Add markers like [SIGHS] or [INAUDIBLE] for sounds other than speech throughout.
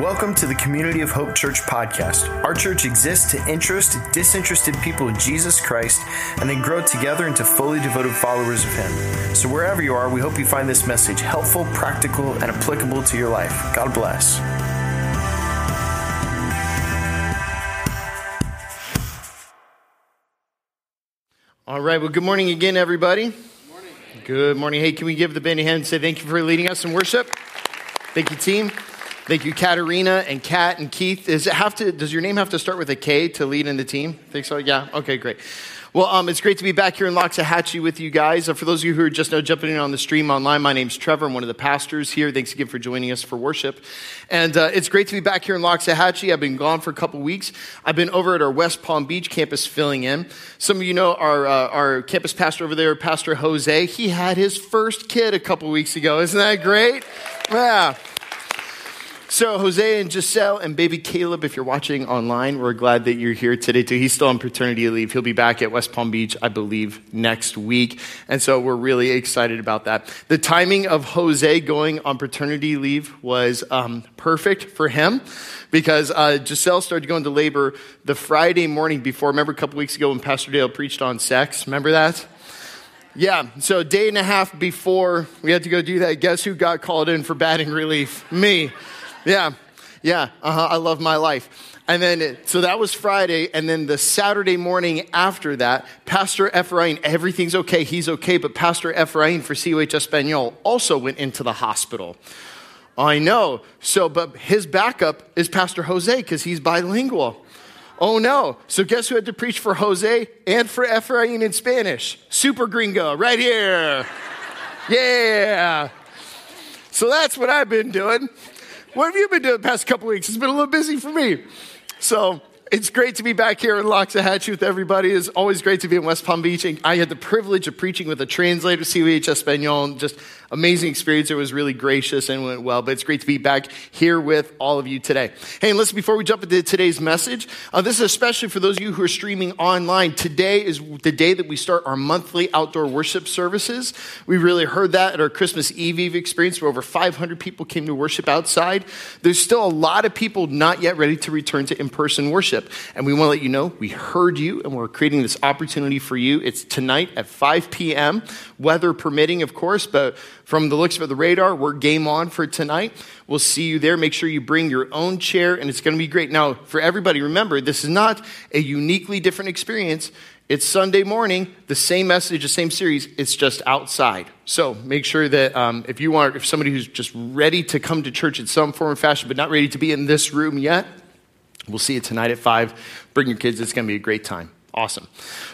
Welcome to the Community of Hope Church podcast. Our church exists to interest disinterested people in Jesus Christ and then grow together into fully devoted followers of Him. So, wherever you are, we hope you find this message helpful, practical, and applicable to your life. God bless. All right. Well, good morning again, everybody. Good morning. Good morning. Hey, can we give the band a hand and say thank you for leading us in worship? Thank you, team. Thank you, Katerina and Kat and Keith. Does it have to? Does your name have to start with a K to lead in the team? Think so? Yeah. Okay, great. Well, um, it's great to be back here in Loxahatchee with you guys. Uh, for those of you who are just now jumping in on the stream online, my name's Trevor. I'm one of the pastors here. Thanks again for joining us for worship. And uh, it's great to be back here in Loxahatchee. I've been gone for a couple weeks. I've been over at our West Palm Beach campus filling in. Some of you know our, uh, our campus pastor over there, Pastor Jose. He had his first kid a couple weeks ago. Isn't that great? Yeah. So, Jose and Giselle and baby Caleb, if you're watching online, we're glad that you're here today too. He's still on paternity leave. He'll be back at West Palm Beach, I believe, next week. And so we're really excited about that. The timing of Jose going on paternity leave was um, perfect for him because uh, Giselle started going to labor the Friday morning before. Remember a couple weeks ago when Pastor Dale preached on sex? Remember that? Yeah, so a day and a half before we had to go do that, guess who got called in for batting relief? Me. Yeah, yeah, uh-huh, I love my life. And then, so that was Friday. And then the Saturday morning after that, Pastor Ephraim, everything's okay, he's okay, but Pastor Ephraim for COH Espanol also went into the hospital. I know. So, but his backup is Pastor Jose because he's bilingual. Oh no. So, guess who had to preach for Jose and for Ephraim in Spanish? Super gringo, right here. [LAUGHS] Yeah. So, that's what I've been doing. What have you been doing the past couple weeks? It's been a little busy for me. So it's great to be back here in Loxahatchee with everybody. It's always great to be in West Palm Beach. And I had the privilege of preaching with a translator, COH Espanol, just amazing experience. It was really gracious and went well, but it's great to be back here with all of you today. Hey, and listen, before we jump into today's message, uh, this is especially for those of you who are streaming online. Today is the day that we start our monthly outdoor worship services. We really heard that at our Christmas Eve Eve experience where over 500 people came to worship outside. There's still a lot of people not yet ready to return to in person worship. And we want to let you know we heard you and we're creating this opportunity for you. It's tonight at 5 p.m., weather permitting, of course, but from the looks of the radar, we're game on for tonight. We'll see you there. Make sure you bring your own chair, and it's going to be great. Now, for everybody, remember, this is not a uniquely different experience. It's Sunday morning, the same message, the same series, it's just outside. So make sure that um, if you want, if somebody who's just ready to come to church in some form or fashion, but not ready to be in this room yet, we'll see you tonight at 5. Bring your kids, it's going to be a great time. Awesome.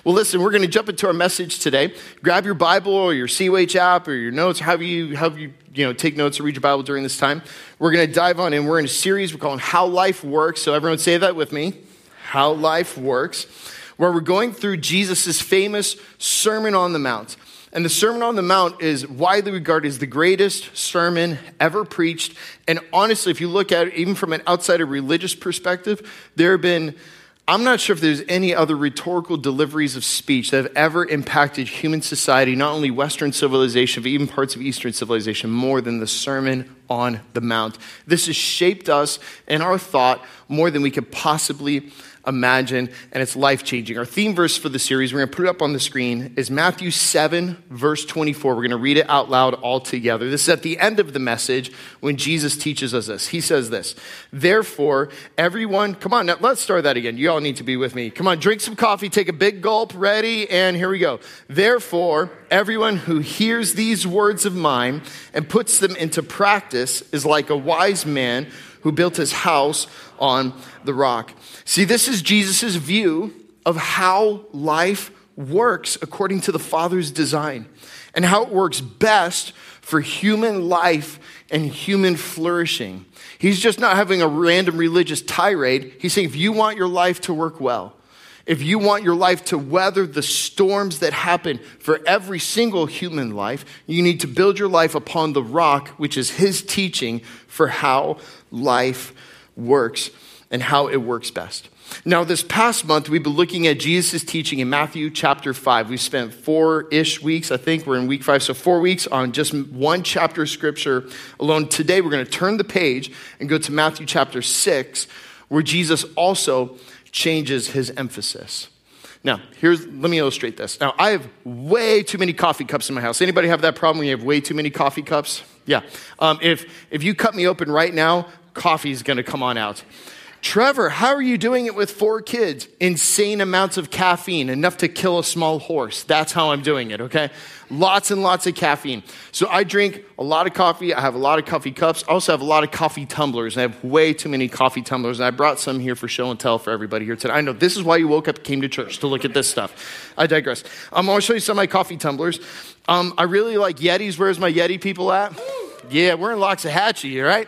Well, listen, we're going to jump into our message today. Grab your Bible or your COH app or your notes, however you, however you, you know, take notes or read your Bible during this time. We're going to dive on in. We're in a series we're calling How Life Works. So, everyone say that with me How Life Works, where we're going through Jesus' famous Sermon on the Mount. And the Sermon on the Mount is widely regarded as the greatest sermon ever preached. And honestly, if you look at it, even from an outsider religious perspective, there have been I'm not sure if there's any other rhetorical deliveries of speech that have ever impacted human society, not only Western civilization, but even parts of Eastern civilization, more than the Sermon on the Mount. This has shaped us and our thought more than we could possibly imagine, and it's life changing. Our theme verse for the series, we're going to put it up on the screen, is Matthew 7, verse 24. We're going to read it out loud all together. This is at the end of the message when Jesus teaches us this. He says this Therefore, everyone, come on, now let's start that again. You all need to be with me. Come on, drink some coffee, take a big gulp, ready, and here we go. Therefore, everyone who hears these words of mine and puts them into practice is like a wise man who built his house on the rock. See, this is Jesus' view of how life works according to the Father's design and how it works best for human life and human flourishing. He's just not having a random religious tirade. He's saying if you want your life to work well, if you want your life to weather the storms that happen for every single human life, you need to build your life upon the rock, which is his teaching for how life works. and how it works best. Now, this past month, we've been looking at Jesus' teaching in Matthew chapter 5. We spent four ish weeks, I think. We're in week five, so four weeks on just one chapter of scripture alone. Today, we're going to turn the page and go to Matthew chapter 6, where Jesus also changes his emphasis. Now, here's let me illustrate this. Now, I have way too many coffee cups in my house. Anybody have that problem you have way too many coffee cups? Yeah. Um, if if you cut me open right now, coffee's going to come on out. Trevor, how are you doing it with four kids? Insane amounts of caffeine, enough to kill a small horse. That's how I'm doing it, okay? Lots and lots of caffeine. So I drink a lot of coffee. I have a lot of coffee cups. I also have a lot of coffee tumblers. I have way too many coffee tumblers. And I brought some here for show and tell for everybody here today. I know this is why you woke up came to church to look at this stuff. I digress. I'm going to show you some of my coffee tumblers. Um, I really like Yetis. Where's my Yeti people at? Yeah, we're in Loxahatchee, right?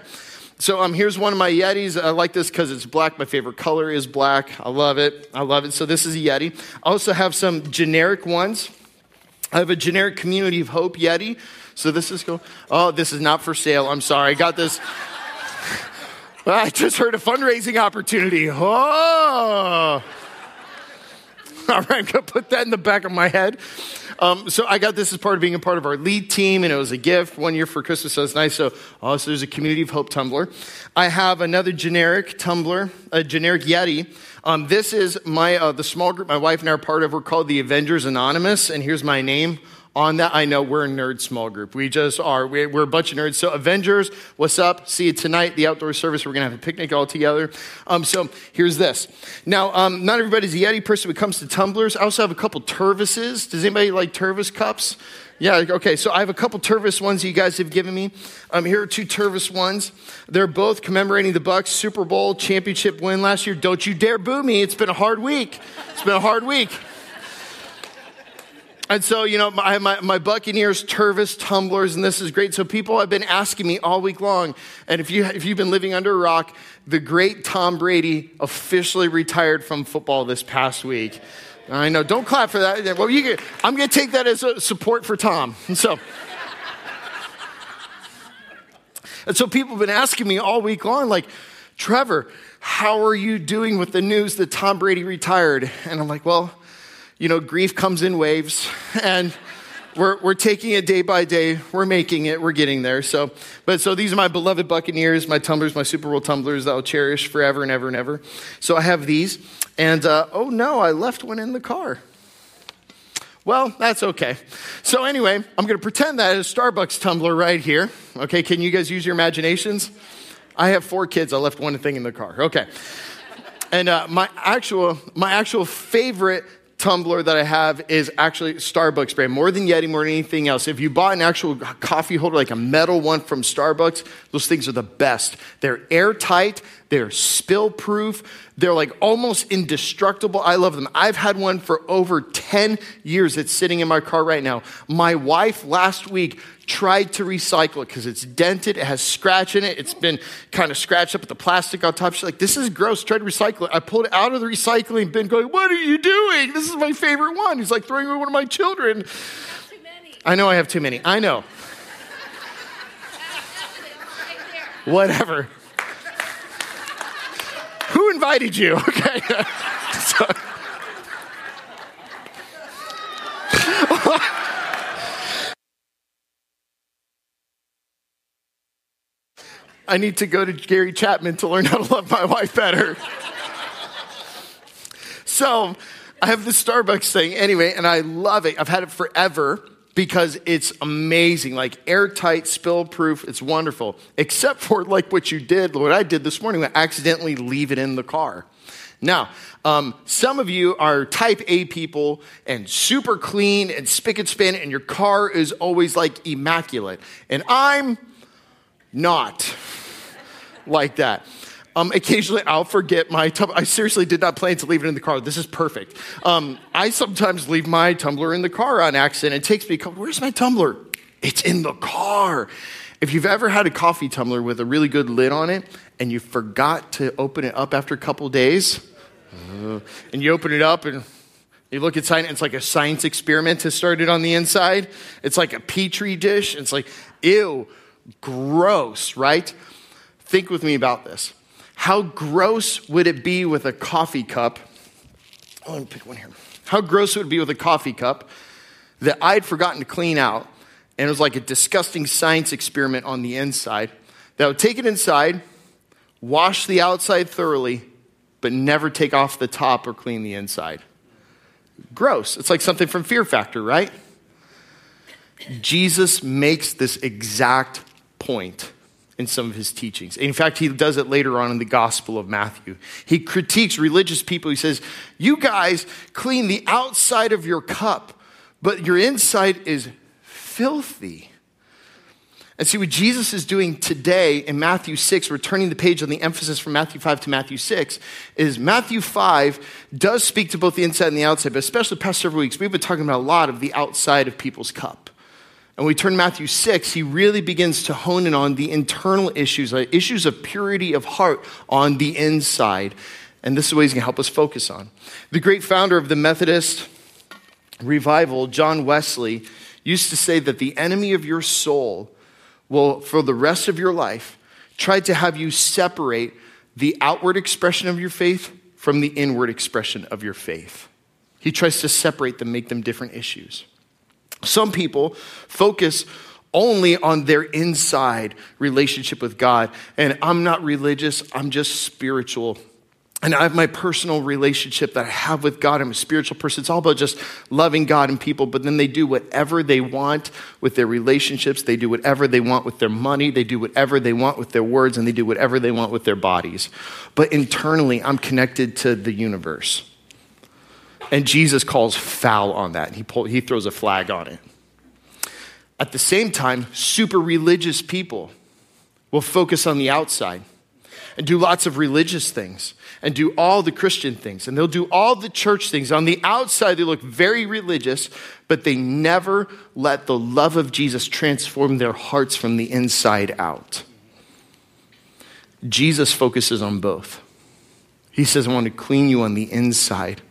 So um, here's one of my Yetis. I like this because it's black. My favorite color is black. I love it. I love it. So this is a Yeti. I also have some generic ones. I have a generic Community of Hope Yeti. So this is go. Oh, this is not for sale. I'm sorry. I got this. [LAUGHS] I just heard a fundraising opportunity. Oh. [LAUGHS] All right, I'm gonna put that in the back of my head. Um, so I got this as part of being a part of our lead team, and it was a gift one year for Christmas, so it's nice. So also there's a Community of Hope tumbler. I have another generic tumbler, a generic Yeti. Um, this is my uh, the small group my wife and I are part of. We're called the Avengers Anonymous, and here's my name on that. I know we're a nerd small group. We just are. We're a bunch of nerds. So, Avengers, what's up? See you tonight, the outdoor service. We're going to have a picnic all together. Um, so, here's this. Now, um, not everybody's a Yeti person when it comes to tumblers. I also have a couple Tervises. Does anybody like Tervis cups? Yeah, okay. So I have a couple Tervis ones you guys have given me. Um, here are two Tervis ones. They're both commemorating the Bucks Super Bowl championship win last year. Don't you dare boo me. It's been a hard week. It's been a hard week. And so, you know, I have my, my Buccaneers Tervis tumblers, and this is great. So people have been asking me all week long, and if, you, if you've been living under a rock, the great Tom Brady officially retired from football this past week. I know, don't clap for that. Well, you, I'm going to take that as a support for Tom. And [LAUGHS] so, and so people have been asking me all week long, like, Trevor, how are you doing with the news that Tom Brady retired? And I'm like, well, you know, grief comes in waves, [LAUGHS] and we're, we're taking it day by day. We're making it. We're getting there. So, but so these are my beloved Buccaneers, my tumblers, my Super Bowl tumblers that I'll cherish forever and ever and ever. So I have these, and uh, oh no, I left one in the car. Well, that's okay. So anyway, I'm going to pretend that is Starbucks tumbler right here. Okay, can you guys use your imaginations? I have four kids. I left one thing in the car. Okay. And uh, my actual my actual favorite tumbler that I have is actually Starbucks brand, more than Yeti, more than anything else. If you bought an actual coffee holder, like a metal one from Starbucks, those things are the best. They're airtight, they're spill proof, they're like almost indestructible. I love them. I've had one for over 10 years. It's sitting in my car right now. My wife last week tried to recycle it because it's dented, it has scratch in it, it's been kind of scratched up with the plastic on top. She's like, This is gross, try to recycle it. I pulled it out of the recycling bin, going, What are you doing? This is my favorite one. He's like throwing away one of my children. I know I have too many. I know. [LAUGHS] Whatever. Who invited you? [LAUGHS] Okay. I need to go to Gary Chapman to learn how to love my wife better. so I have the Starbucks thing anyway, and I love it. I've had it forever because it's amazing, like airtight, spill proof. It's wonderful, except for like what you did, what I did this morning, I accidentally leave it in the car. Now, um, some of you are type A people and super clean and spick and span, and your car is always like immaculate. And I'm not like that. Um, occasionally, I'll forget my tumbler. I seriously did not plan to leave it in the car. This is perfect. Um, I sometimes leave my tumbler in the car on accident. It takes me where's my tumbler? It's in the car. If you've ever had a coffee tumbler with a really good lid on it and you forgot to open it up after a couple days, uh, and you open it up and you look inside and it's like a science experiment has started on the inside. It's like a petri dish. It's like, ew, gross, right? Think with me about this. How gross would it be with a coffee cup? Oh, let me pick one here. How gross would it be with a coffee cup that I'd forgotten to clean out, and it was like a disgusting science experiment on the inside that would take it inside, wash the outside thoroughly, but never take off the top or clean the inside. Gross. It's like something from Fear Factor, right? Jesus makes this exact point in some of his teachings. In fact, he does it later on in the Gospel of Matthew. He critiques religious people. He says, You guys clean the outside of your cup, but your inside is filthy. And see what Jesus is doing today in Matthew 6, we're turning the page on the emphasis from Matthew 5 to Matthew 6, is Matthew 5 does speak to both the inside and the outside, but especially the past several weeks, we've been talking about a lot of the outside of people's cup. And we turn Matthew 6, he really begins to hone in on the internal issues, like issues of purity of heart on the inside. And this is what he's going to help us focus on. The great founder of the Methodist revival, John Wesley, used to say that the enemy of your soul will, for the rest of your life, try to have you separate the outward expression of your faith from the inward expression of your faith. He tries to separate them, make them different issues. Some people focus only on their inside relationship with God. And I'm not religious, I'm just spiritual. And I have my personal relationship that I have with God. I'm a spiritual person. It's all about just loving God and people, but then they do whatever they want with their relationships. They do whatever they want with their money. They do whatever they want with their words, and they do whatever they want with their bodies. But internally, I'm connected to the universe. And Jesus calls foul on that. He, pull, he throws a flag on it. At the same time, super religious people will focus on the outside and do lots of religious things and do all the Christian things and they'll do all the church things. On the outside, they look very religious, but they never let the love of Jesus transform their hearts from the inside out. Jesus focuses on both. He says, I want to clean you on the inside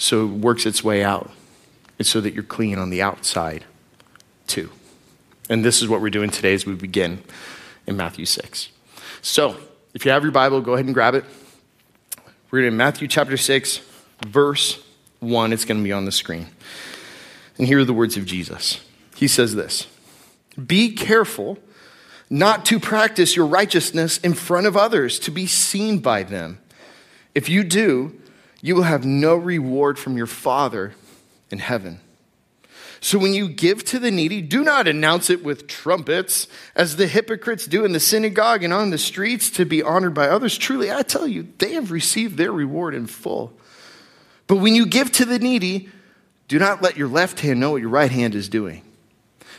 so it works its way out. and so that you're clean on the outside too. And this is what we're doing today as we begin in Matthew 6. So, if you have your Bible, go ahead and grab it. We're in Matthew chapter 6, verse 1. It's going to be on the screen. And here are the words of Jesus. He says this Be careful not to practice your righteousness in front of others to be seen by them. If you do, you will have no reward from your Father in heaven. So when you give to the needy, do not announce it with trumpets, as the hypocrites do in the synagogue and on the streets to be honored by others. Truly, I tell you, they have received their reward in full. But when you give to the needy, do not let your left hand know what your right hand is doing,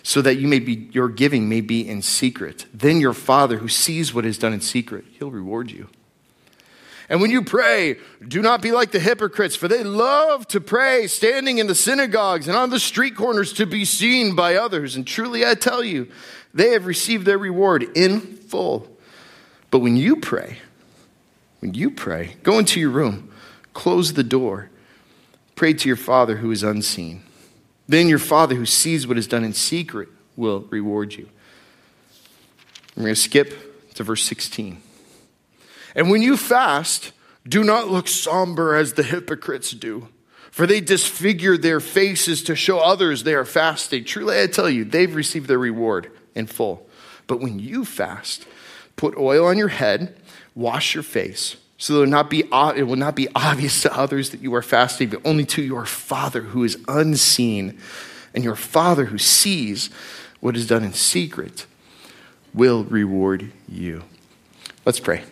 so that you may be your giving may be in secret. Then your Father, who sees what is done in secret, he'll reward you. And when you pray, do not be like the hypocrites, for they love to pray standing in the synagogues and on the street corners to be seen by others. And truly I tell you, they have received their reward in full. But when you pray, when you pray, go into your room, close the door, pray to your Father who is unseen. Then your Father who sees what is done in secret will reward you. I'm going to skip to verse 16. And when you fast, do not look somber as the hypocrites do, for they disfigure their faces to show others they are fasting. Truly, I tell you, they've received their reward in full. But when you fast, put oil on your head, wash your face, so that it will not be, it will not be obvious to others that you are fasting, but only to your Father who is unseen. And your Father who sees what is done in secret will reward you. Let's pray.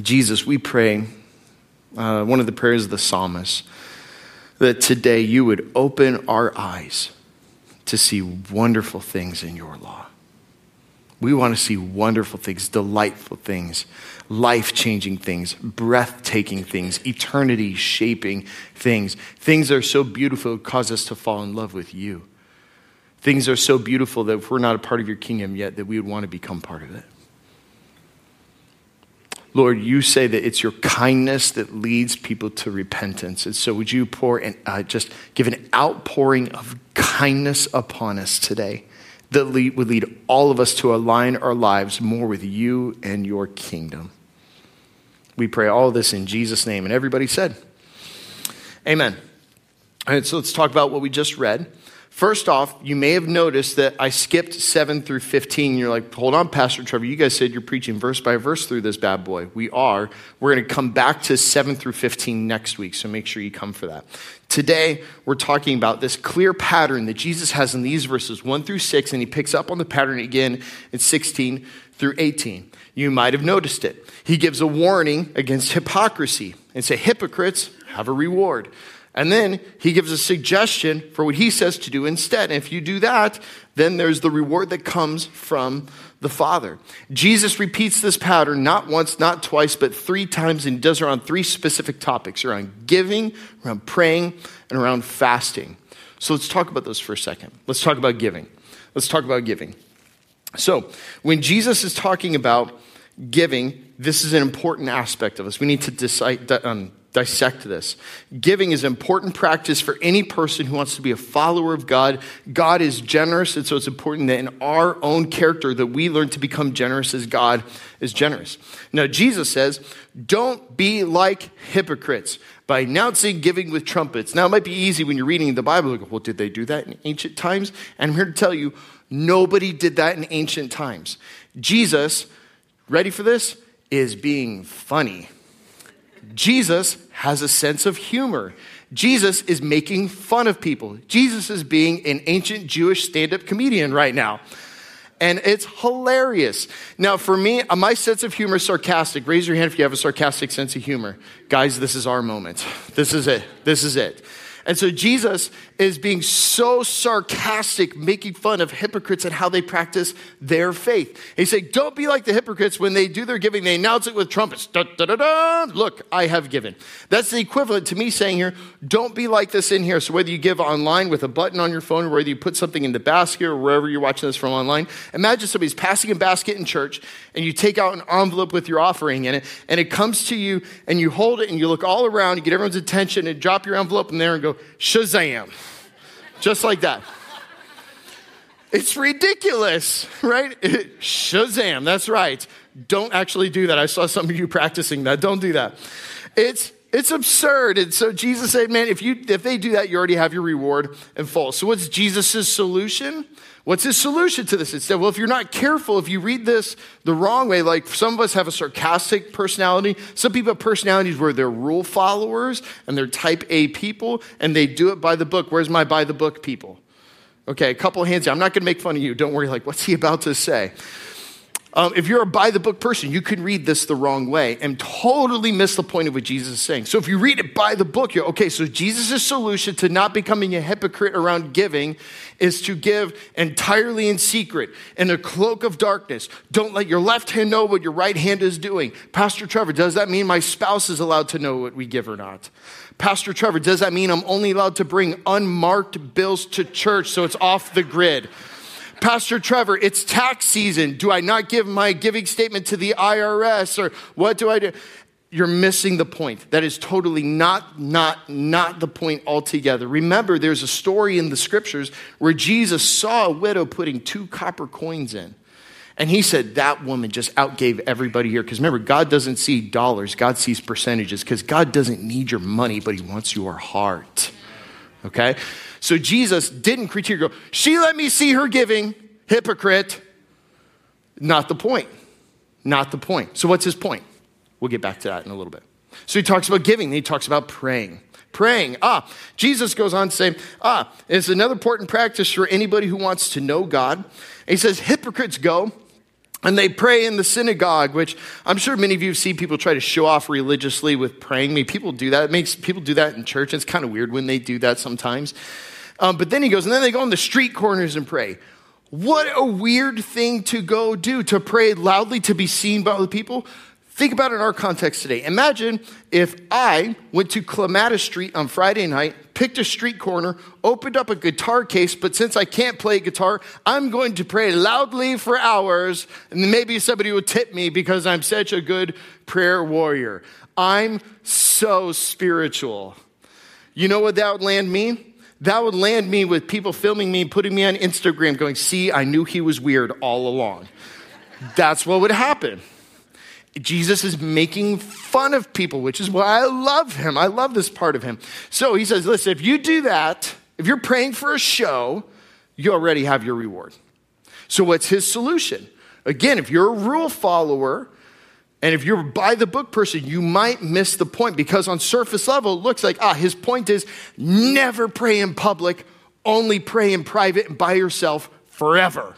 Jesus, we pray, uh, one of the prayers of the psalmist, that today you would open our eyes to see wonderful things in your law. We want to see wonderful things, delightful things, life changing things, breathtaking things, eternity shaping things. Things that are so beautiful, cause us to fall in love with you. Things are so beautiful that if we're not a part of your kingdom yet, that we would want to become part of it. Lord, you say that it's your kindness that leads people to repentance. And so, would you pour and uh, just give an outpouring of kindness upon us today that lead, would lead all of us to align our lives more with you and your kingdom? We pray all this in Jesus' name. And everybody said, Amen. All right, so let's talk about what we just read. First off, you may have noticed that I skipped 7 through 15. You're like, hold on, Pastor Trevor. You guys said you're preaching verse by verse through this bad boy. We are. We're going to come back to 7 through 15 next week, so make sure you come for that. Today, we're talking about this clear pattern that Jesus has in these verses 1 through 6, and he picks up on the pattern again in 16 through 18. You might have noticed it. He gives a warning against hypocrisy and say, hypocrites have a reward. And then he gives a suggestion for what he says to do instead. And if you do that, then there's the reward that comes from the Father. Jesus repeats this pattern not once, not twice, but three times, and does it around three specific topics around giving, around praying, and around fasting. So let's talk about those for a second. Let's talk about giving. Let's talk about giving. So, when Jesus is talking about giving, this is an important aspect of us. We need to decide, um, dissect this. Giving is important practice for any person who wants to be a follower of God. God is generous, and so it's important that in our own character that we learn to become generous as God is generous. Now, Jesus says, don't be like hypocrites by announcing giving with trumpets. Now, it might be easy when you're reading the Bible, like, well, did they do that in ancient times? And I'm here to tell you, nobody did that in ancient times. Jesus, ready for this, is being funny. Jesus has a sense of humor. Jesus is making fun of people. Jesus is being an ancient Jewish stand up comedian right now. And it's hilarious. Now, for me, uh, my sense of humor is sarcastic. Raise your hand if you have a sarcastic sense of humor. Guys, this is our moment. This is it. This is it. And so Jesus is being so sarcastic, making fun of hypocrites and how they practice their faith. He said, Don't be like the hypocrites when they do their giving, they announce it with trumpets. Da, da, da, da. Look, I have given. That's the equivalent to me saying here, Don't be like this in here. So whether you give online with a button on your phone, or whether you put something in the basket or wherever you're watching this from online, imagine somebody's passing a basket in church and you take out an envelope with your offering in it, and it comes to you, and you hold it and you look all around, you get everyone's attention, and drop your envelope in there and go, Shazam. Just like that. It's ridiculous, right? [LAUGHS] Shazam, that's right. Don't actually do that. I saw some of you practicing that. Don't do that. It's it's absurd. And so Jesus said, man, if you if they do that, you already have your reward and full. So what's Jesus' solution? What's his solution to this? It said, well, if you're not careful, if you read this the wrong way, like some of us have a sarcastic personality, some people have personalities where they're rule followers and they're type A people and they do it by the book. Where's my by the book people? Okay, a couple hands. I'm not going to make fun of you. Don't worry. Like, what's he about to say? Um, if you're a by the book person, you could read this the wrong way and totally miss the point of what Jesus is saying. So if you read it by the book, you're okay. So Jesus' solution to not becoming a hypocrite around giving is to give entirely in secret in a cloak of darkness. Don't let your left hand know what your right hand is doing. Pastor Trevor, does that mean my spouse is allowed to know what we give or not? Pastor Trevor, does that mean I'm only allowed to bring unmarked bills to church so it's off the grid? Pastor Trevor, it's tax season. Do I not give my giving statement to the IRS or what do I do? You're missing the point. That is totally not, not, not the point altogether. Remember, there's a story in the scriptures where Jesus saw a widow putting two copper coins in. And he said, That woman just outgave everybody here. Because remember, God doesn't see dollars, God sees percentages. Because God doesn't need your money, but he wants your heart. Okay? So Jesus didn't critique her. She let me see her giving. Hypocrite. Not the point. Not the point. So what's his point? We'll get back to that in a little bit. So he talks about giving, then he talks about praying. Praying. Ah, Jesus goes on to say, ah, it's another important practice for anybody who wants to know God. He says, hypocrites go and they pray in the synagogue, which I'm sure many of you have seen people try to show off religiously with praying. I mean, people do that. It makes people do that in church. It's kind of weird when they do that sometimes. Um, but then he goes, and then they go on the street corners and pray. What a weird thing to go do, to pray loudly to be seen by other people. Think about it in our context today. Imagine if I went to Clematis Street on Friday night, picked a street corner, opened up a guitar case, but since I can't play guitar, I'm going to pray loudly for hours, and maybe somebody will tip me because I'm such a good prayer warrior. I'm so spiritual. You know what that would land me? That would land me with people filming me and putting me on Instagram going, see, I knew he was weird all along. That's what would happen. Jesus is making fun of people, which is why I love him. I love this part of him. So he says, listen, if you do that, if you're praying for a show, you already have your reward. So what's his solution? Again, if you're a rule follower, and if you're by the book person, you might miss the point because on surface level, it looks like, ah, his point is never pray in public, only pray in private and by yourself forever.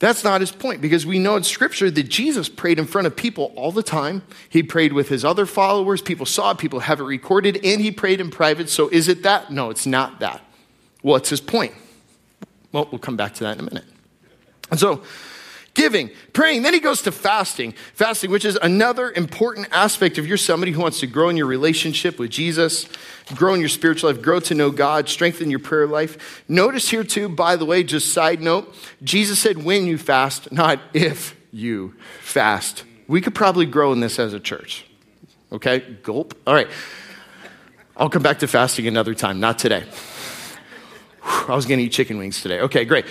That's not his point because we know in scripture that Jesus prayed in front of people all the time. He prayed with his other followers. People saw it, people have it recorded, and he prayed in private. So is it that? No, it's not that. What's his point? Well, we'll come back to that in a minute. And so giving, praying. Then he goes to fasting. Fasting, which is another important aspect of you're somebody who wants to grow in your relationship with Jesus, grow in your spiritual life, grow to know God, strengthen your prayer life. Notice here, too, by the way, just side note, Jesus said when you fast, not if you fast. We could probably grow in this as a church. Okay? Gulp. All right. I'll come back to fasting another time, not today. I was going to eat chicken wings today. Okay, great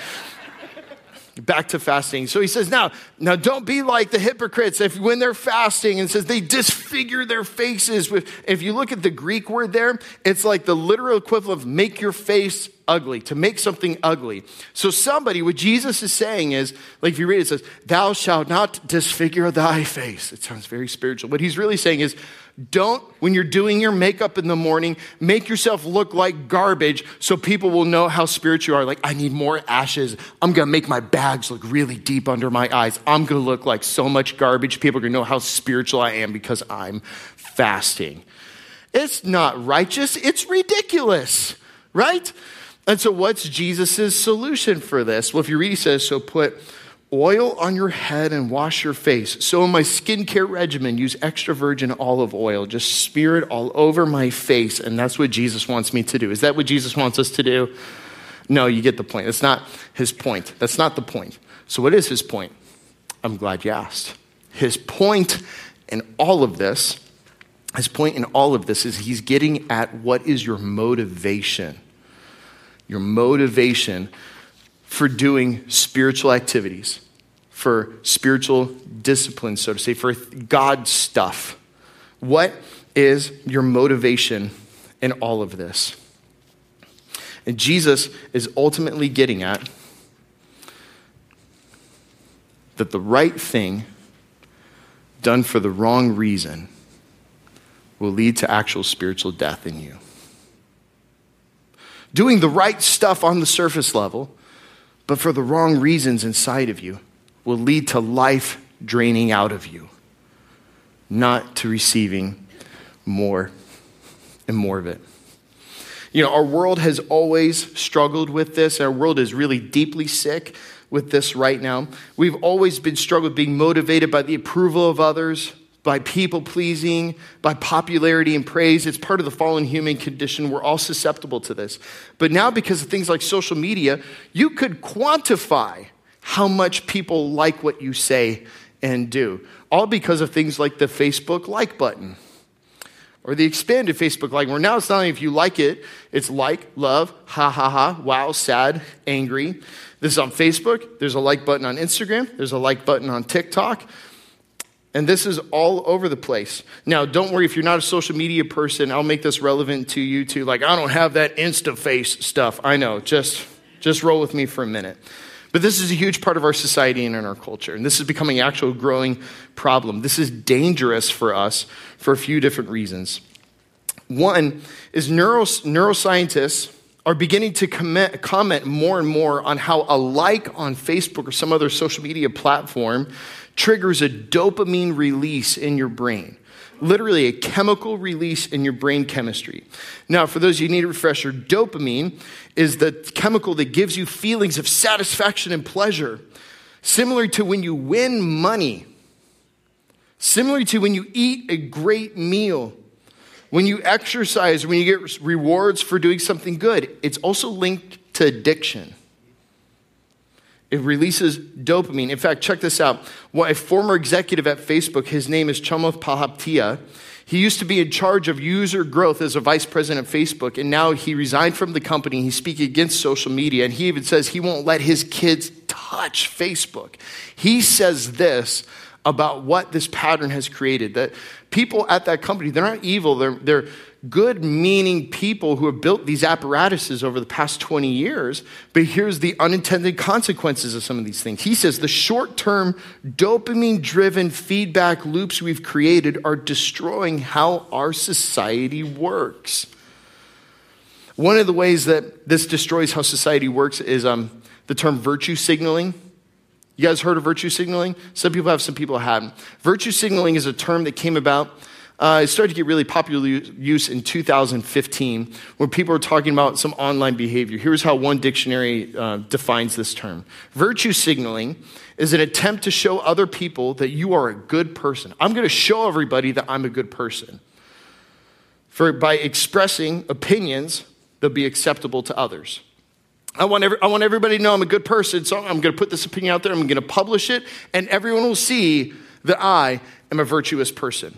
back to fasting. So he says, now, now don't be like the hypocrites if when they're fasting and says they disfigure their faces. With, if you look at the Greek word there, it's like the literal equivalent of make your face ugly, to make something ugly. So somebody, what Jesus is saying is, like if you read it, it says, thou shalt not disfigure thy face. It sounds very spiritual. What he's really saying is, don't, when you're doing your makeup in the morning, make yourself look like garbage so people will know how spiritual you are. Like, I need more ashes. I'm going to make my bags look really deep under my eyes. I'm going to look like so much garbage. People are going to know how spiritual I am because I'm fasting. It's not righteous, it's ridiculous, right? And so, what's Jesus' solution for this? Well, if you read, he says, So put oil on your head and wash your face. So, in my skincare regimen, use extra virgin olive oil. Just smear it all over my face. And that's what Jesus wants me to do. Is that what Jesus wants us to do? No, you get the point. That's not his point. That's not the point. So, what is his point? I'm glad you asked. His point in all of this, his point in all of this is he's getting at what is your motivation. Your motivation for doing spiritual activities, for spiritual discipline, so to say, for God stuff. What is your motivation in all of this? And Jesus is ultimately getting at that the right thing done for the wrong reason will lead to actual spiritual death in you. Doing the right stuff on the surface level but for the wrong reasons inside of you, will lead to life draining out of you, not to receiving more and more of it. You know, our world has always struggled with this. Our world is really deeply sick with this right now. We've always been struggled being motivated by the approval of others, by people pleasing, by popularity and praise. It's part of the fallen human condition. We're all susceptible to this. But now, because of things like social media, you could quantify how much people like what you say and do, all because of things like the Facebook like button or the expanded Facebook like, where now it's not only if you like it, it's like, love, ha ha ha, wow, sad, angry. This is on Facebook. There's a like button on Instagram. There's a like button on TikTok. And this is all over the place. Now, don't worry if you're not a social media person, I'll make this relevant to you too. Like, I don't have that Insta face stuff. I know. Just just roll with me for a minute. But this is a huge part of our society and in our culture. And this is becoming an actual growing problem. This is dangerous for us for a few different reasons. One is neuroscientists are beginning to comment, comment more and more on how a like on Facebook or some other social media platform triggers a dopamine release in your brain. Literally, a chemical release in your brain chemistry. Now, for those you need a refresher, dopamine is the chemical that gives you feelings of satisfaction and pleasure, similar to when you win money, similar to when you eat a great meal, When you exercise, when you get rewards for doing something good, it's also linked to addiction. It releases dopamine. In fact, check this out. What a former executive at Facebook, his name is Chamath Palihapitiya, he used to be in charge of user growth as a vice president of Facebook, and now he resigned from the company. He's speaking against social media, and he even says he won't let his kids touch Facebook. He says this about what this pattern has created that people at that company, they're not evil, they're, they're good meaning people who have built these apparatuses over the past 20 years. But here's the unintended consequences of some of these things. He says the short term, dopamine driven feedback loops we've created are destroying how our society works. One of the ways that this destroys how society works is um, the term virtue signaling. You guys heard of virtue signaling? Some people have, some people haven't. Virtue signaling is a term that came about uh, it started to get really popular use in 2015 when people were talking about some online behavior. Here's how one dictionary uh, defines this term Virtue signaling is an attempt to show other people that you are a good person. I'm going to show everybody that I'm a good person. For, by expressing opinions that'll be acceptable to others. I want, every, I want everybody to know I'm a good person, so I'm going to put this opinion out there, I'm going to publish it, and everyone will see that I am a virtuous person.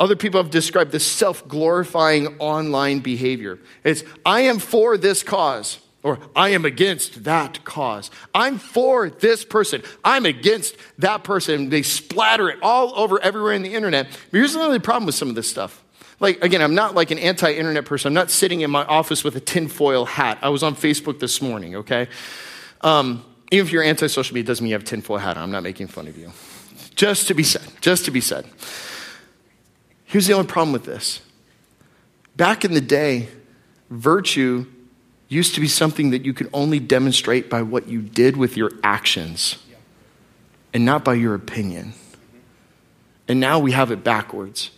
Other people have described this self glorifying online behavior. It's, I am for this cause, or I am against that cause. I'm for this person. I'm against that person. They splatter it all over everywhere in the internet. But here's another problem with some of this stuff. Like, again, I'm not like an anti internet person. I'm not sitting in my office with a tinfoil hat. I was on Facebook this morning, okay? Um, even if you're anti social media, doesn't mean you have a tinfoil hat on. I'm not making fun of you. Just to be said, just to be said. Here's the only problem with this. Back in the day, virtue used to be something that you could only demonstrate by what you did with your actions and not by your opinion. And now we have it backwards.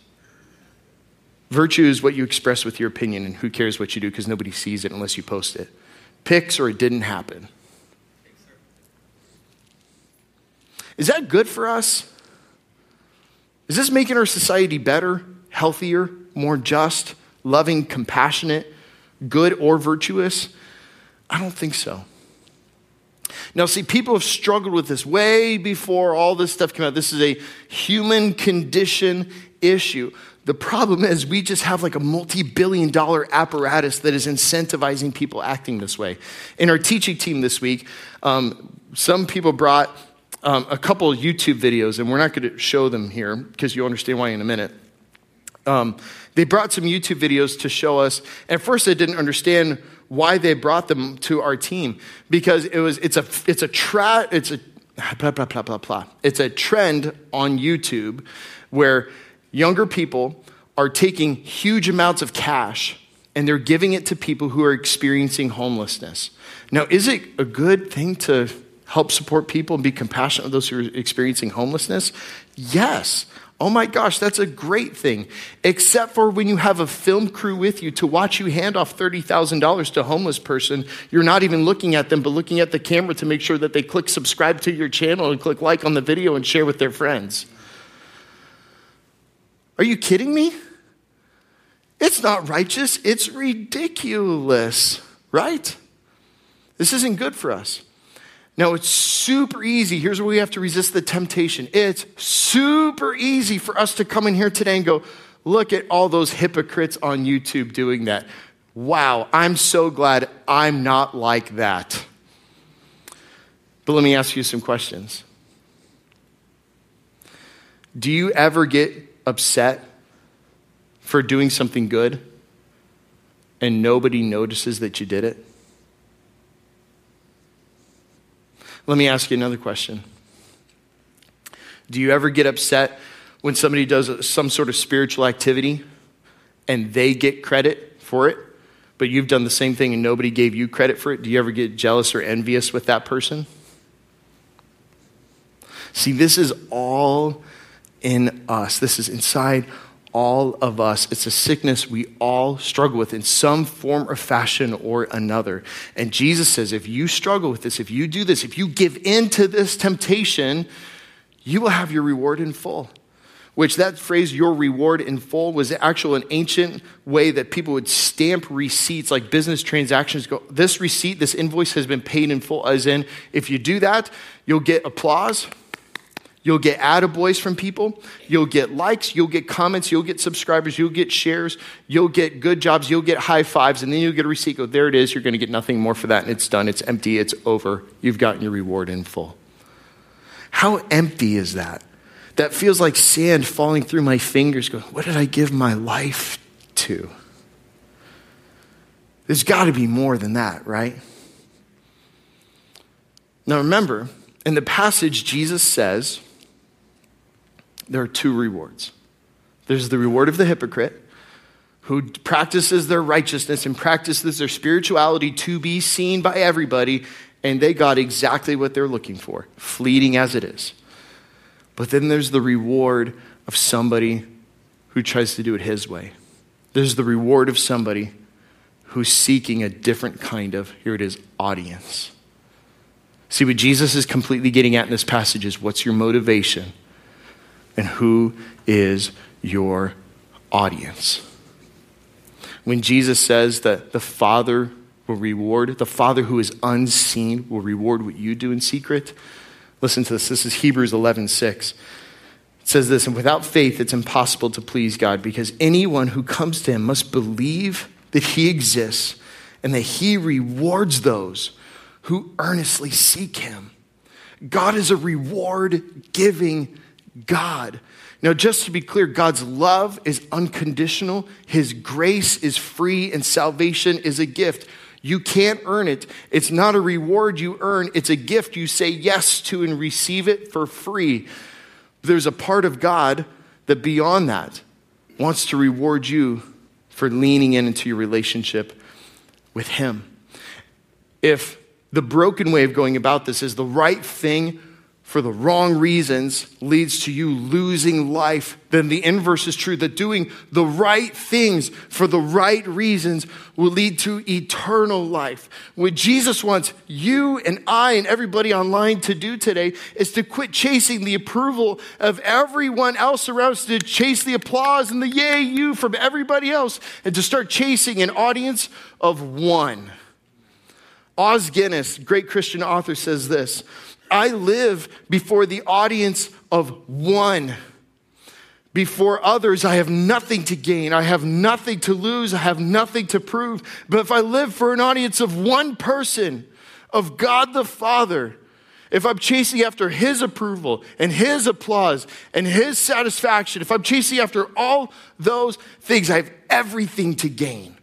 Virtue is what you express with your opinion, and who cares what you do because nobody sees it unless you post it. Pics or it didn't happen. Is that good for us? Is this making our society better, healthier, more just, loving, compassionate, good, or virtuous? I don't think so. Now, see, people have struggled with this way before all this stuff came out. This is a human condition issue. The problem is, we just have like a multi billion dollar apparatus that is incentivizing people acting this way. In our teaching team this week, um, some people brought um, a couple YouTube videos, and we're not going to show them here because you'll understand why in a minute. Um, they brought some YouTube videos to show us. At first, I didn't understand why they brought them to our team because it was it's a it's a tra- it's a [SIGHS] blah blah blah blah blah. It's a trend on YouTube where younger people are taking huge amounts of cash and they're giving it to people who are experiencing homelessness. Now, is it a good thing to help support people and be compassionate with those who are experiencing homelessness? Yes. Oh my gosh, that's a great thing. Except for when you have a film crew with you to watch you hand off $30,000 to a homeless person, you're not even looking at them, but looking at the camera to make sure that they click subscribe to your channel and click like on the video and share with their friends. Are you kidding me? It's not righteous, it's ridiculous, right? This isn't good for us. Now, it's super easy. Here's where we have to resist the temptation. It's super easy for us to come in here today and go, look at all those hypocrites on YouTube doing that. Wow, I'm so glad I'm not like that. But let me ask you some questions. Do you ever get upset for doing something good and nobody notices that you did it? Let me ask you another question. Do you ever get upset when somebody does some sort of spiritual activity and they get credit for it, but you've done the same thing and nobody gave you credit for it? Do you ever get jealous or envious with that person? See, this is all in us. This is inside all of us. It's a sickness we all struggle with in some form or fashion or another. And Jesus says, if you struggle with this, if you do this, if you give in to this temptation, you will have your reward in full. which that phrase, your reward in full, was actual an ancient way that people would stamp receipts like business transactions go, this receipt, this invoice has been paid in full, as in, if you do that, you'll get applause, you'll get attaboys from people, you'll get likes, you'll get comments, you'll get subscribers, you'll get shares, you'll get good jobs, you'll get high fives, and then you'll get a receipt, go, there it is, you're going to get nothing more for that, and it's done, it's empty, it's over, you've gotten your reward in full. How empty is that? that feels like sand falling through my fingers, going, What did I give my life to? There's got to be more than that, right? Now remember, in the passage, Jesus says there are two rewards there's the reward of the hypocrite. Who practices their righteousness and practices their spirituality to be seen by everybody, and they got exactly what they're looking for, fleeting as it is. But then there's the reward of somebody who tries to do it his way. There's the reward of somebody who's seeking a different kind of, here it is, audience. See, what Jesus is completely getting at in this passage is what's your motivation and who is your audience. When Jesus says that the Father will reward, the Father who is unseen will reward what you do in secret, Listen to this. This is Hebrews 11 6. It says this, and without faith, it's impossible to please God because anyone who comes to him must believe that he exists and that he rewards those who earnestly seek him. God is a reward giving God. Now, just to be clear, God's love is unconditional, His grace is free, and salvation is a gift. You can't earn it. It's not a reward you earn, it's a gift you say yes to and receive it for free. There's a part of God that beyond that wants to reward you for leaning in into your relationship with Him. If the broken way of going about this is the right thing for the wrong reasons leads to you losing life, then the inverse is true that doing the right things for the right reasons will lead to eternal life. What Jesus wants you and I and everybody online to do today is to quit chasing the approval of everyone else around us, to chase the applause and the yay you from everybody else, and to start chasing an audience of one. Os Guinness, great Christian author, says this I live before the audience of one. Before others, I have nothing to gain. I have nothing to lose. I have nothing to prove. But if I live for an audience of one person, of God the Father, if I'm chasing after His approval and His applause and His satisfaction, if I'm chasing after all those things, I have everything to gain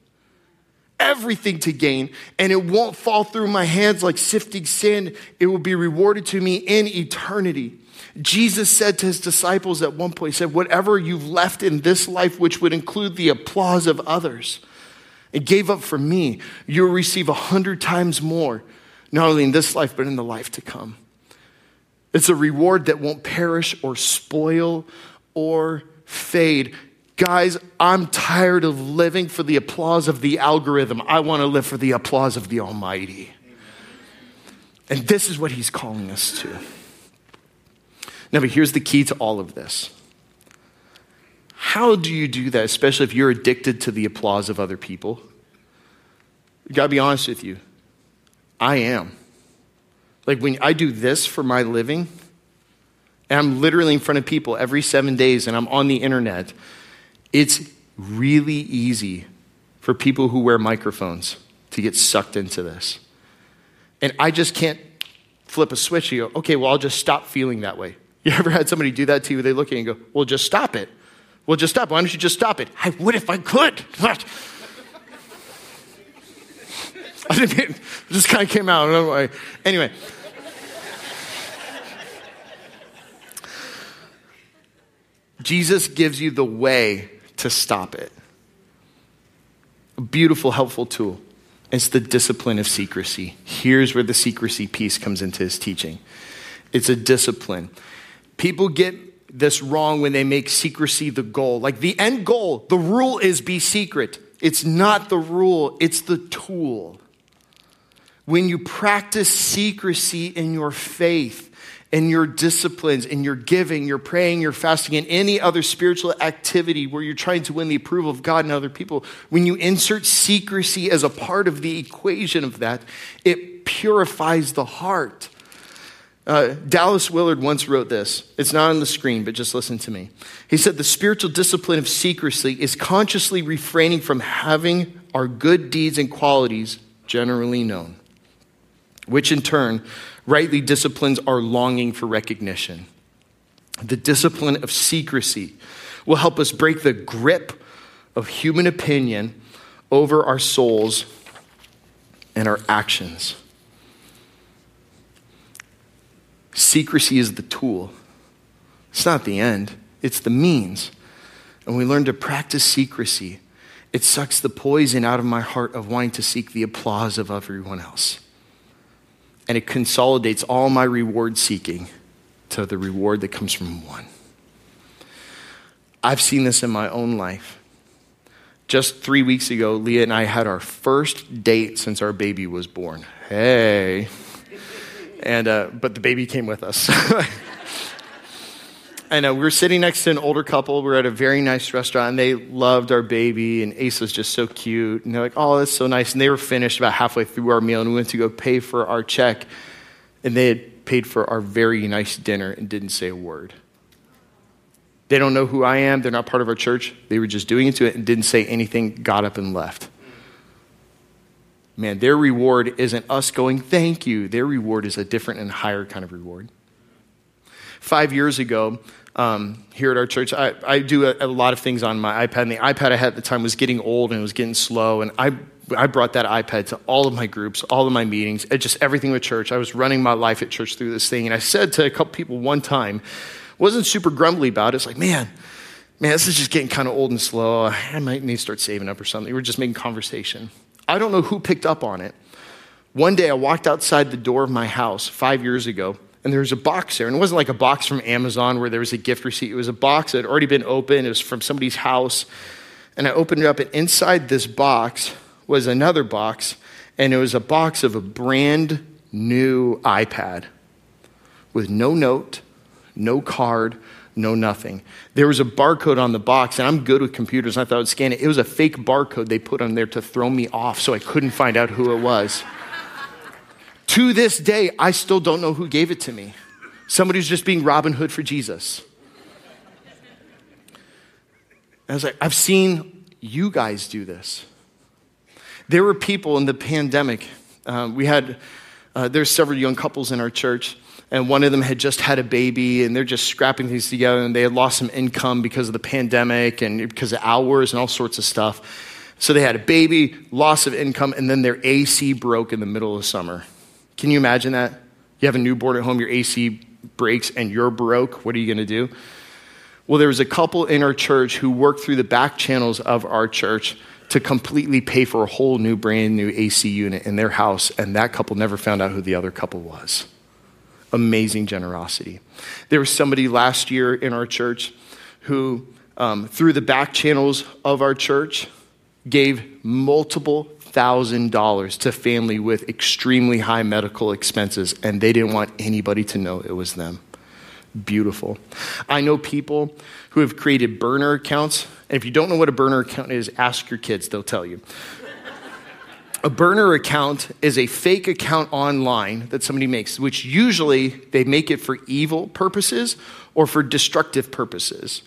everything to gain, and it won't fall through my hands like sifting sand. It will be rewarded to me in eternity. Jesus said to his disciples at one point, He said, Whatever you've left in this life, which would include the applause of others, and gave up for me, you'll receive a hundred times more, not only in this life, but in the life to come. It's a reward that won't perish or spoil or fade. Guys, I'm tired of living for the applause of the algorithm. I want to live for the applause of the Almighty. And this is what he's calling us to. Now, but here's the key to all of this. How do you do that, especially if you're addicted to the applause of other people? You gotta be honest with you. I am. Like when I do this for my living, and I'm literally in front of people every seven days, and I'm on the internet, it's really easy for people who wear microphones to get sucked into this. And I just can't flip a switch and go, okay, well, I'll just stop feeling that way. [LAUGHS] You ever had somebody do that to you? They look at you and go, well, just stop it. Well, just stop. Why don't you just stop it? I would if I could. [LAUGHS] I didn't mean, just kind of came out. Anyway. Jesus gives you the way to stop it. A beautiful, helpful tool. It's the discipline of secrecy. Here's where the secrecy piece comes into his teaching it's a discipline. People get this wrong when they make secrecy the goal. Like the end goal, the rule is be secret. It's not the rule, it's the tool. When you practice secrecy in your faith, in your disciplines, in your giving, your praying, your fasting, and any other spiritual activity where you're trying to win the approval of God and other people, when you insert secrecy as a part of the equation of that, it purifies the heart. Uh, Dallas Willard once wrote this. It's not on the screen, but just listen to me. He said, The spiritual discipline of secrecy is consciously refraining from having our good deeds and qualities generally known, which in turn rightly disciplines our longing for recognition. The discipline of secrecy will help us break the grip of human opinion over our souls and our actions. Secrecy is the tool, it's not the end, it's the means. And we learn to practice secrecy. It sucks the poison out of my heart of wanting to seek the applause of everyone else and it consolidates all my reward seeking to the reward that comes from one. I've seen this in my own life. Just three weeks ago, Leah and I had our first date since our baby was born. Hey. And, uh, but the baby came with us. [LAUGHS] And uh, we were sitting next to an older couple. We were at a very nice restaurant, and they loved our baby, and Ace was just so cute. And they're like, oh, that's so nice. And they were finished about halfway through our meal, and we went to go pay for our check. And they had paid for our very nice dinner and didn't say a word. They don't know who I am. They're not part of our church. They were just doing into it and didn't say anything, got up and left. Man, their reward isn't us going, thank you. Their reward is a different and higher kind of reward. Five years ago, um, here at our church. I, I do a, a, lot of things on my iPad, and the iPad I had at the time was getting old and it was getting slow. And I, I brought that iPad to all of my groups, all of my meetings, just everything with church. I was running my life at church through this thing. And I said to a couple people one time, wasn't super grumbly about it. It's like, man, man, this is just getting kind of old and slow. I might need to start saving up or something. We were just making conversation. I don't know who picked up on it. One day I walked outside the door of my house five years ago and there was a box there. And it wasn't like a box from Amazon where there was a gift receipt. It was a box that had already been opened. It was from somebody's house. And I opened it up, and inside this box was another box, and it was a box of a brand new iPad with no note, no card, no nothing. There was a barcode on the box, and I'm good with computers. I thought I would scan it. It was a fake barcode they put on there to throw me off so I couldn't find out who it was. To this day, I still don't know who gave it to me. Somebody who's just being Robin Hood for Jesus. I was like, I've seen you guys do this. There were people in the pandemic. Uh, we had, uh, there's several young couples in our church, and one of them had just had a baby, and they're just scrapping things together, and they had lost some income because of the pandemic and because of hours and all sorts of stuff. So they had a baby, loss of income, and then their AC broke in the middle of summer. Can you imagine that? You have a newborn at home, your AC breaks, and you're broke. What are you going to do? Well, there was a couple in our church who worked through the back channels of our church to completely pay for a whole new, brand new AC unit in their house, and that couple never found out who the other couple was. Amazing generosity. There was somebody last year in our church who, um, through the back channels of our church, gave multiple $1,000 to family with extremely high medical expenses, and they didn't want anybody to know it was them. Beautiful. I know people who have created burner accounts, and if you don't know what a burner account is, ask your kids, they'll tell you. a burner account is a fake account online that somebody makes, which usually they make it for evil purposes or for destructive purposes.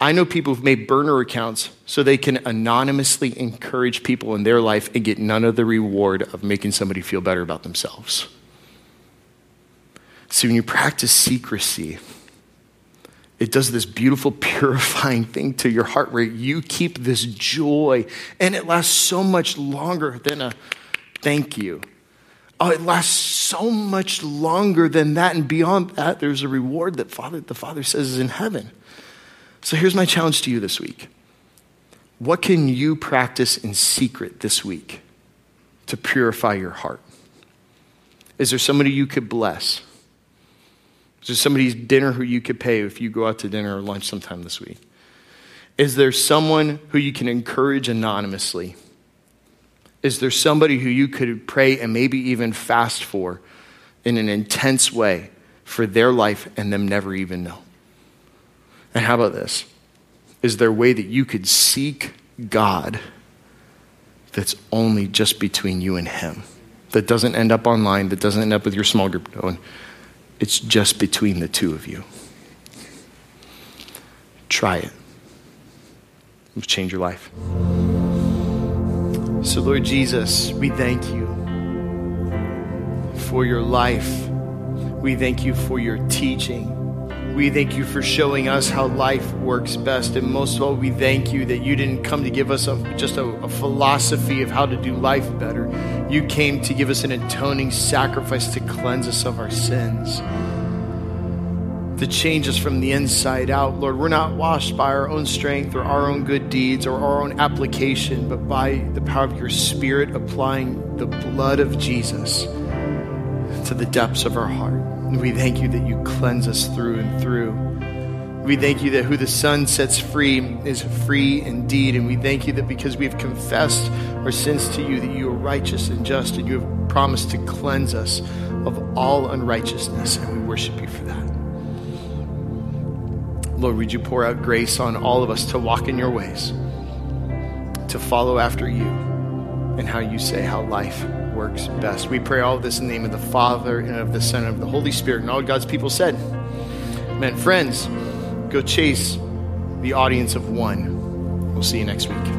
I know people who've made burner accounts so they can anonymously encourage people in their life and get none of the reward of making somebody feel better about themselves. See, when you practice secrecy, it does this beautiful, [LAUGHS] purifying thing to your heart where you keep this joy, and it lasts so much longer than a thank you. Oh, it lasts so much longer than that, and beyond that, there's a reward that Father, the Father says is in heaven. So here's my challenge to you this week. What can you practice in secret this week to purify your heart? Is there somebody you could bless? Is there somebody's dinner who you could pay if you go out to dinner or lunch sometime this week? Is there someone who you can encourage anonymously? Is there somebody who you could pray and maybe even fast for in an intense way for their life and them never even know. And how about this? Is there a way that you could seek God that's only just between you and Him? That doesn't end up online, that doesn't end up with your small group going. It's just between the two of you. Try it. It'll change your life. So, Lord Jesus, we thank you for your life. We thank you for your teaching. We thank you for showing us how life works best. And most of all, we thank you that you didn't come to give us a, just a, a, philosophy of how to do life better. You came to give us an atoning sacrifice to cleanse us of our sins, to change us from the inside out. Lord, we're not washed by our own strength or our own good deeds or our own application, but by the power of your Spirit applying the blood of Jesus to the depths of our heart. We thank you that you cleanse us through and through. We thank you that who the Son sets free is free indeed. And we thank you that because we have confessed our sins to you, that you are righteous and just, and you have promised to cleanse us of all unrighteousness. And we worship you for that. Lord, would you pour out grace on all of us to walk in your ways, to follow after you, and how you say how life works best. We pray all of this in the name of the Father and of the Son and of the Holy Spirit. And all God's people said, Amen. Friends, go chase the audience of one. We'll see you next week.